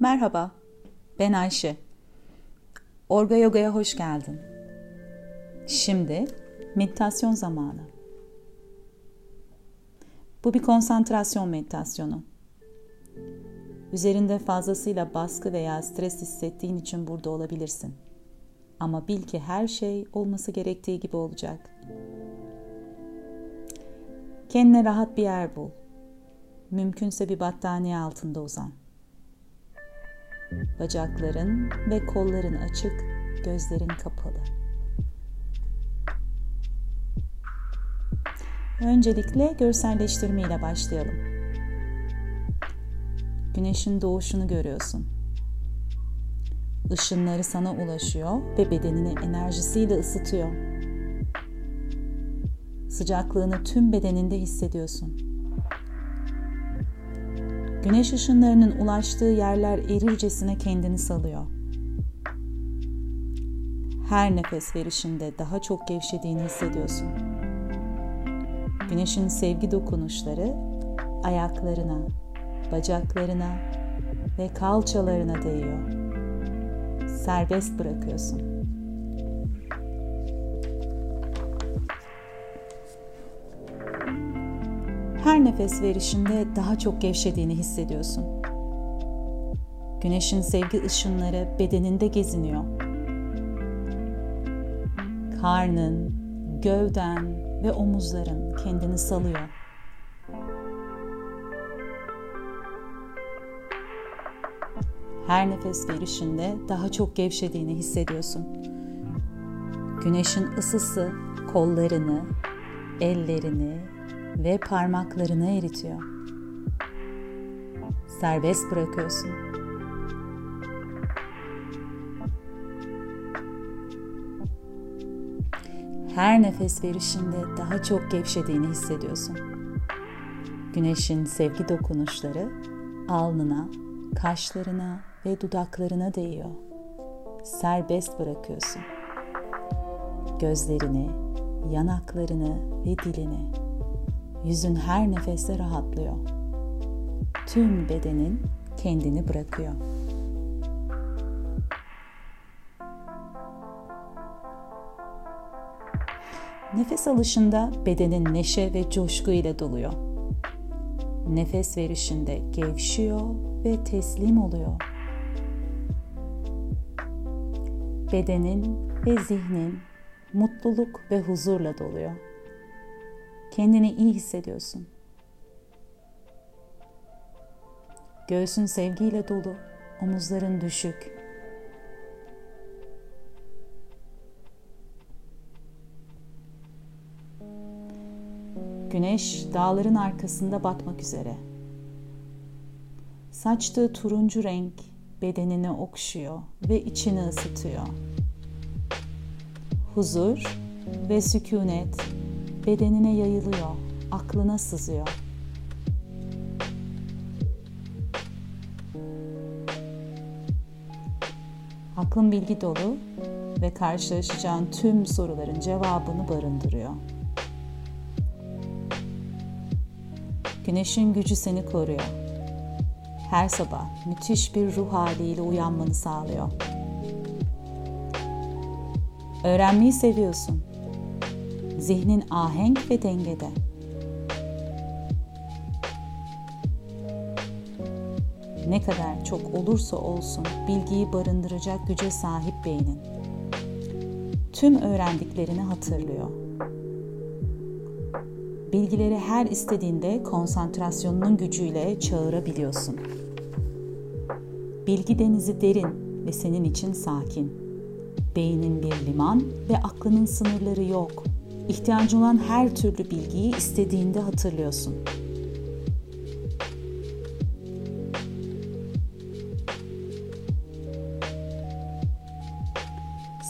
Merhaba, ben Ayşe. Orga Yoga'ya hoş geldin. Şimdi meditasyon zamanı. Bu bir konsantrasyon meditasyonu. Üzerinde fazlasıyla baskı veya stres hissettiğin için burada olabilirsin. Ama bil ki her şey olması gerektiği gibi olacak. Kendine rahat bir yer bul. Mümkünse bir battaniye altında uzan. Bacakların ve kolların açık, gözlerin kapalı. Öncelikle görselleştirme ile başlayalım. Güneşin doğuşunu görüyorsun. Işınları sana ulaşıyor ve bedenini enerjisiyle ısıtıyor. Sıcaklığını tüm bedeninde hissediyorsun. Güneş ışınlarının ulaştığı yerler erircesine kendini salıyor. Her nefes verişinde daha çok gevşediğini hissediyorsun. Güneşin sevgi dokunuşları ayaklarına, bacaklarına ve kalçalarına değiyor. Serbest bırakıyorsun. Her nefes verişinde daha çok gevşediğini hissediyorsun. Güneşin sevgi ışınları bedeninde geziniyor. Karnın, gövden ve omuzların kendini salıyor. Her nefes verişinde daha çok gevşediğini hissediyorsun. Güneşin ısısı kollarını, ellerini ve parmaklarını eritiyor. Serbest bırakıyorsun. Her nefes verişinde daha çok gevşediğini hissediyorsun. Güneşin sevgi dokunuşları alnına, kaşlarına ve dudaklarına değiyor. Serbest bırakıyorsun. Gözlerini, yanaklarını ve dilini Yüzün her nefeste rahatlıyor. Tüm bedenin kendini bırakıyor. Nefes alışında bedenin neşe ve coşku ile doluyor. Nefes verişinde gevşiyor ve teslim oluyor. Bedenin ve zihnin mutluluk ve huzurla doluyor. Kendini iyi hissediyorsun. Göğsün sevgiyle dolu, omuzların düşük. Güneş dağların arkasında batmak üzere. Saçtığı turuncu renk bedenini okşuyor ve içini ısıtıyor. Huzur ve sükunet bedenine yayılıyor, aklına sızıyor. Aklın bilgi dolu ve karşılaşacağın tüm soruların cevabını barındırıyor. Güneşin gücü seni koruyor. Her sabah müthiş bir ruh haliyle uyanmanı sağlıyor. Öğrenmeyi seviyorsun Zihnin ahenk ve dengede. Ne kadar çok olursa olsun bilgiyi barındıracak güce sahip beynin. Tüm öğrendiklerini hatırlıyor. Bilgileri her istediğinde konsantrasyonunun gücüyle çağırabiliyorsun. Bilgi denizi derin ve senin için sakin. Beynin bir liman ve aklının sınırları yok. İhtiyacın olan her türlü bilgiyi istediğinde hatırlıyorsun.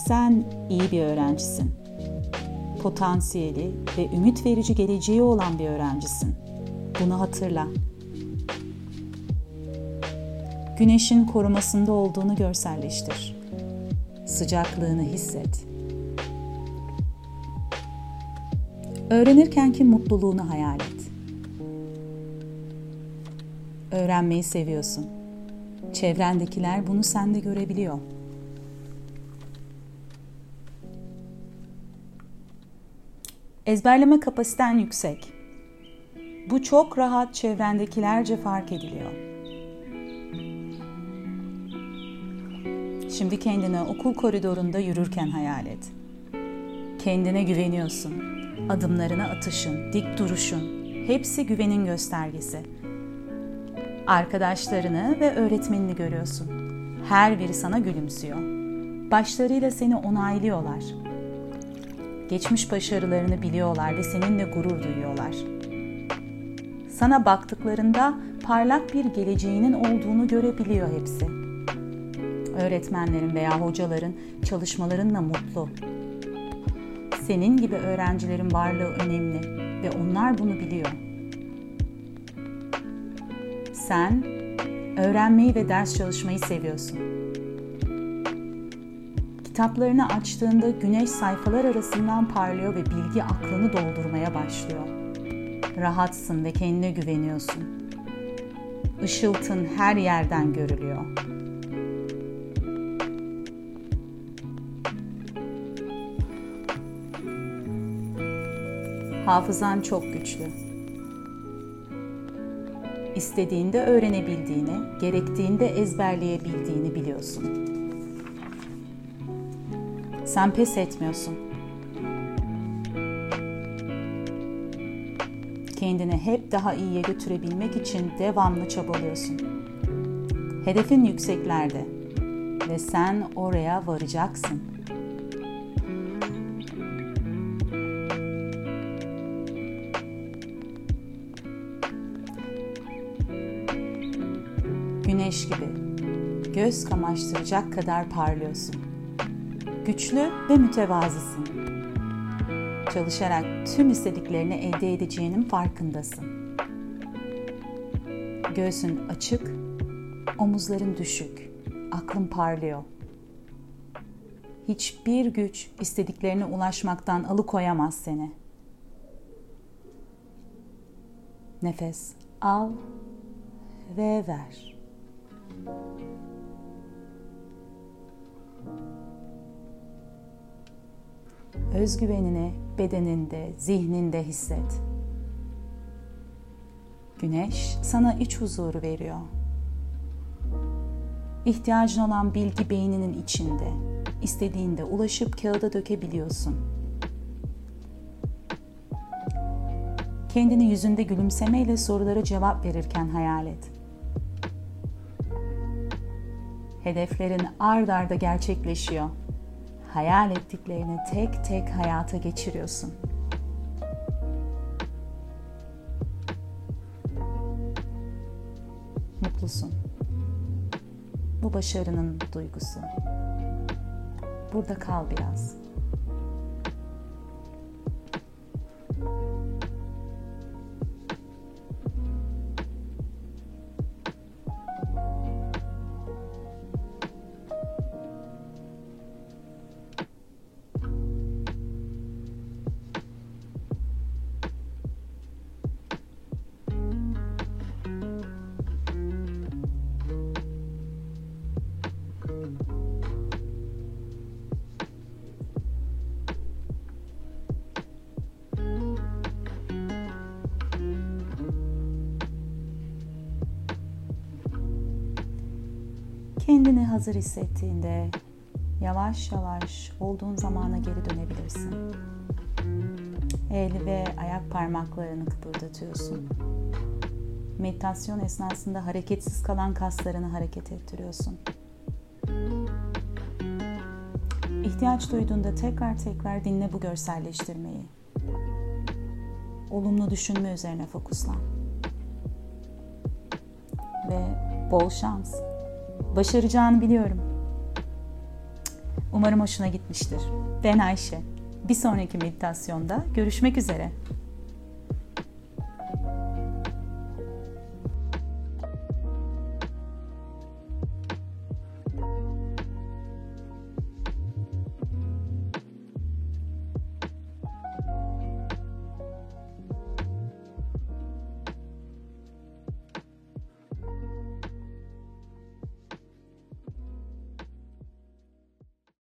Sen iyi bir öğrencisin. Potansiyeli ve ümit verici geleceği olan bir öğrencisin. Bunu hatırla. Güneşin korumasında olduğunu görselleştir. Sıcaklığını hisset. Öğrenirkenki mutluluğunu hayal et. Öğrenmeyi seviyorsun. Çevrendekiler bunu sende görebiliyor. Ezberleme kapasiten yüksek. Bu çok rahat çevrendekilerce fark ediliyor. Şimdi kendini okul koridorunda yürürken hayal et. Kendine güveniyorsun. Adımlarına atışın, dik duruşun, hepsi güvenin göstergesi. Arkadaşlarını ve öğretmenini görüyorsun. Her biri sana gülümsüyor. Başlarıyla seni onaylıyorlar. Geçmiş başarılarını biliyorlar ve seninle gurur duyuyorlar. Sana baktıklarında parlak bir geleceğinin olduğunu görebiliyor hepsi. Öğretmenlerin veya hocaların çalışmalarınla mutlu. Senin gibi öğrencilerin varlığı önemli ve onlar bunu biliyor. Sen öğrenmeyi ve ders çalışmayı seviyorsun. Kitaplarını açtığında güneş sayfalar arasından parlıyor ve bilgi aklını doldurmaya başlıyor. Rahatsın ve kendine güveniyorsun. Işıltın her yerden görülüyor. Hafızan çok güçlü. İstediğinde öğrenebildiğini, gerektiğinde ezberleyebildiğini biliyorsun. Sen pes etmiyorsun. Kendini hep daha iyiye götürebilmek için devamlı çabalıyorsun. Hedefin yükseklerde ve sen oraya varacaksın. Güneş gibi göz kamaştıracak kadar parlıyorsun. Güçlü ve mütevazisin. Çalışarak tüm istediklerini elde edeceğinin farkındasın. Göğsün açık, omuzların düşük, aklın parlıyor. Hiçbir güç istediklerine ulaşmaktan alıkoyamaz seni. Nefes al ve ver. Özgüvenini bedeninde, zihninde hisset. Güneş sana iç huzuru veriyor. İhtiyacın olan bilgi beyninin içinde. İstediğinde ulaşıp kağıda dökebiliyorsun. Kendini yüzünde gülümsemeyle sorulara cevap verirken hayal et. Hedeflerin ard arda gerçekleşiyor. Hayal ettiklerini tek tek hayata geçiriyorsun. Mutlusun. Bu başarının duygusu. Burada kal biraz. Kendini hazır hissettiğinde yavaş yavaş olduğun zamana geri dönebilirsin. El ve ayak parmaklarını kıpırdatıyorsun. Meditasyon esnasında hareketsiz kalan kaslarını hareket ettiriyorsun. İhtiyaç duyduğunda tekrar tekrar dinle bu görselleştirmeyi. Olumlu düşünme üzerine fokuslan. Ve bol şans. Başaracağını biliyorum. Umarım hoşuna gitmiştir. Ben Ayşe. Bir sonraki meditasyonda görüşmek üzere.